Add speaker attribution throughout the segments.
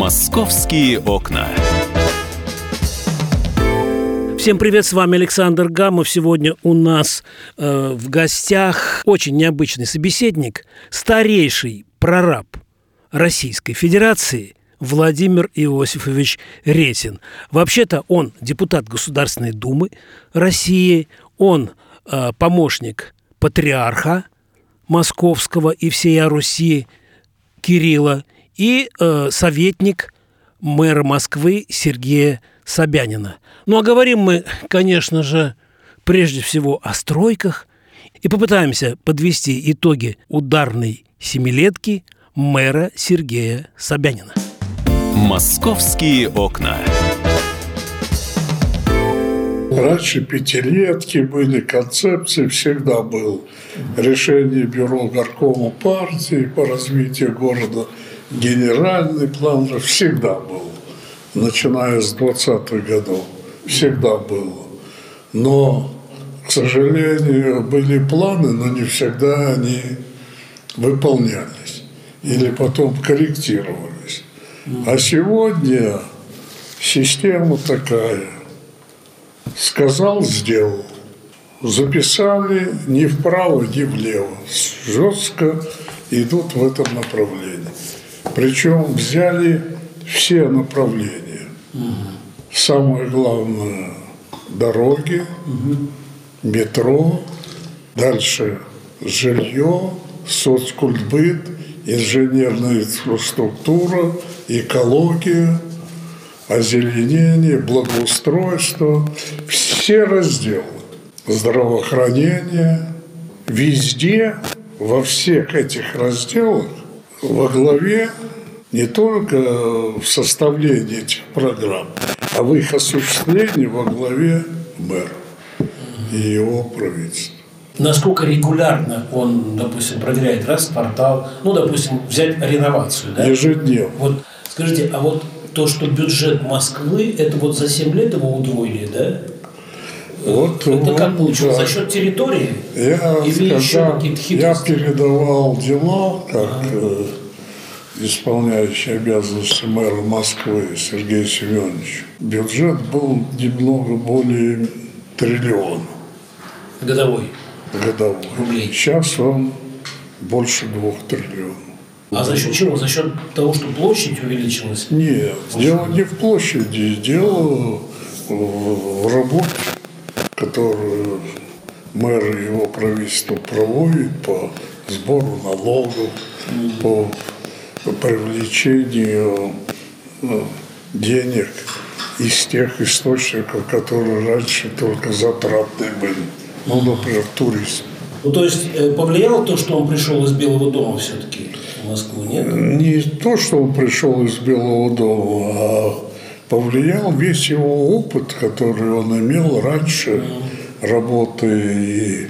Speaker 1: Московские окна.
Speaker 2: Всем привет, с вами Александр Гамов. Сегодня у нас э, в гостях очень необычный собеседник, старейший прораб Российской Федерации Владимир Иосифович Ретин. Вообще-то он депутат Государственной Думы России, он э, помощник патриарха Московского и всей Руси Кирилла и э, советник мэра Москвы Сергея Собянина. Ну а говорим мы, конечно же, прежде всего о стройках и попытаемся подвести итоги ударной семилетки мэра Сергея Собянина.
Speaker 1: Московские окна.
Speaker 3: Раньше пятилетки были, концепции всегда был. Решение бюро горкома партии по развитию города, генеральный план всегда был, начиная с 20-х годов. Всегда было. Но, к сожалению, были планы, но не всегда они выполнялись. Или потом корректировались. А сегодня система такая – Сказал, сделал. Записали ни вправо, ни влево. Жестко идут в этом направлении. Причем взяли все направления. Самое главное – дороги, метро, дальше жилье, соцкультбыт, инженерная инфраструктура, экология – озеленение, благоустройство, все разделы, здравоохранение, везде, во всех этих разделах во главе не только в составлении этих программ, а в их осуществлении во главе мэр и его правительство.
Speaker 2: Насколько регулярно он, допустим, проверяет раз портал, ну, допустим, взять реновацию, да?
Speaker 3: Ежедневно.
Speaker 2: Вот скажите, а вот то, что бюджет Москвы, это вот за 7 лет его удвоили, да?
Speaker 3: Вот,
Speaker 2: это как
Speaker 3: ну,
Speaker 2: получилось?
Speaker 3: Да.
Speaker 2: За счет территории?
Speaker 3: Я,
Speaker 2: Или еще какие-то
Speaker 3: я
Speaker 2: хитрости?
Speaker 3: передавал дела, как э, исполняющий обязанности мэра Москвы Сергей Семенович. Бюджет был немного более триллиона
Speaker 2: Годовой.
Speaker 3: годовой.
Speaker 2: Рублей.
Speaker 3: Сейчас он больше двух триллионов.
Speaker 2: А за счет чего? За счет того, что площадь увеличилась?
Speaker 3: Нет, дело не в площади, дело в работе, которую мэр и его правительство проводит по сбору налогов, по привлечению ну, денег из тех источников, которые раньше только затратные были. Ну, например, туризм.
Speaker 2: Ну, то есть э, повлияло то, что он пришел из Белого дома все-таки в Москву, нет?
Speaker 3: не то, что он пришел из Белого дома, а повлиял весь его опыт, который он имел раньше, работы и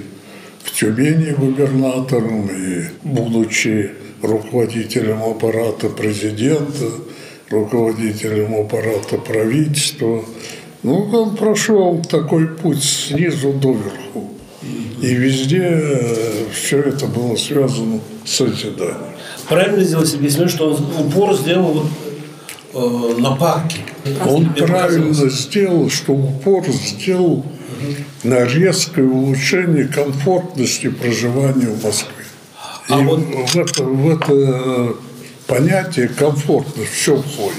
Speaker 3: в Тюмени губернатором, и будучи руководителем аппарата президента, руководителем аппарата правительства. Ну, он прошел такой путь снизу доверху. И везде все это было связано с созиданием.
Speaker 2: Правильно сделал Сергей Семенович, что он упор сделал вот, э, на парке.
Speaker 3: Он
Speaker 2: Мне
Speaker 3: правильно
Speaker 2: показалось.
Speaker 3: сделал, что упор сделал на резкое улучшение комфортности проживания в Москве. И
Speaker 2: А вот-
Speaker 3: в, это, в это понятие комфортность все входит.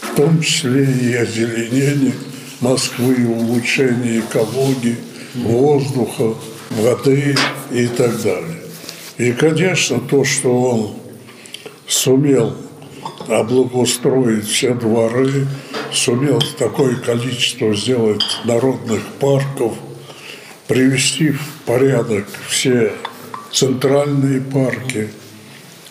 Speaker 3: В том числе и озеленение Москвы, и улучшение экологии, воздуха, воды и так далее. И, конечно, то, что он сумел облагоустроить все дворы, сумел такое количество сделать народных парков, привести в порядок все центральные парки.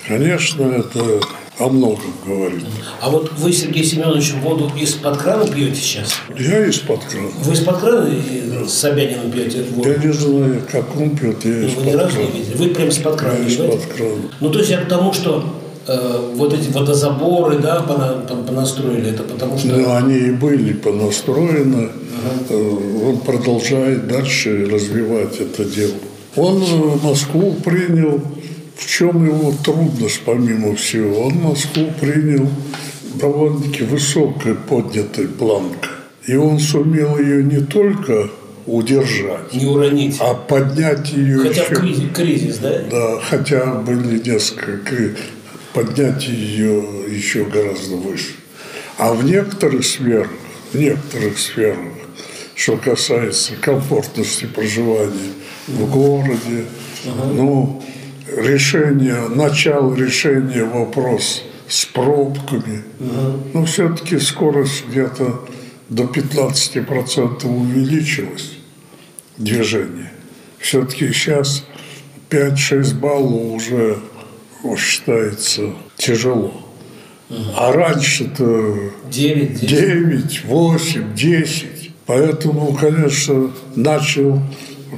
Speaker 3: Конечно, это о многом говорит.
Speaker 2: А вот вы, Сергей Семенович, воду из-под крана пьете сейчас?
Speaker 3: Я из-под крана.
Speaker 2: Вы из-под крана и с Собяниным пьете воду?
Speaker 3: Я не знаю, как он пьет, я
Speaker 2: Ну, вы
Speaker 3: из-под
Speaker 2: ни разу не
Speaker 3: крана.
Speaker 2: видели? Вы прям из-под крана
Speaker 3: Я из-под крана.
Speaker 2: Ну, то есть я к тому, что э, вот эти водозаборы, да, пона- пон- понастроили, это потому что...
Speaker 3: Ну, они и были понастроены. Э, Он продолжает дальше развивать это дело. Он э, Москву принял, в чем его трудность, помимо всего. Он Москву принял довольно-таки высокая поднятая планка. И он сумел ее не только удержать,
Speaker 2: Не уронить.
Speaker 3: а поднять ее
Speaker 2: Хотя
Speaker 3: еще...
Speaker 2: кризис, кризис, да?
Speaker 3: Да, хотя были несколько кри- поднять ее еще гораздо выше. А в некоторых сферах, в некоторых сферах, что касается комфортности проживания в городе, ну, решение, начало решения вопроса с пробками, ну, все-таки скорость где-то до 15% увеличилась движение. Все-таки сейчас 5-6 баллов уже считается тяжело. А раньше-то
Speaker 2: 9,
Speaker 3: 9, 8, 10. Поэтому, конечно, начал,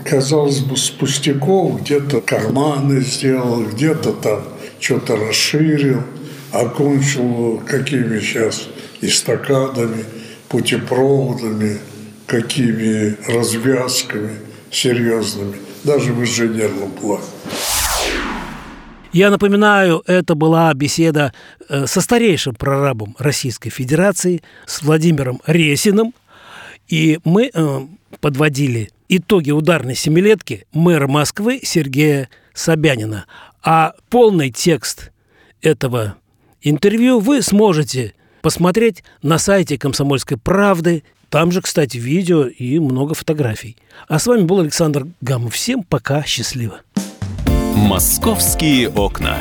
Speaker 3: казалось бы, с пустяков, где-то карманы сделал, где-то там что-то расширил, окончил какими сейчас эстакадами, путепроводами, какими развязками серьезными, даже в инженерном плане.
Speaker 2: Я напоминаю, это была беседа э, со старейшим прорабом Российской Федерации, с Владимиром Ресиным. И мы э, подводили итоги ударной семилетки мэра Москвы Сергея Собянина. А полный текст этого интервью вы сможете посмотреть на сайте «Комсомольской правды». Там же, кстати, видео и много фотографий. А с вами был Александр Гамов. Всем пока, счастливо.
Speaker 1: «Московские окна».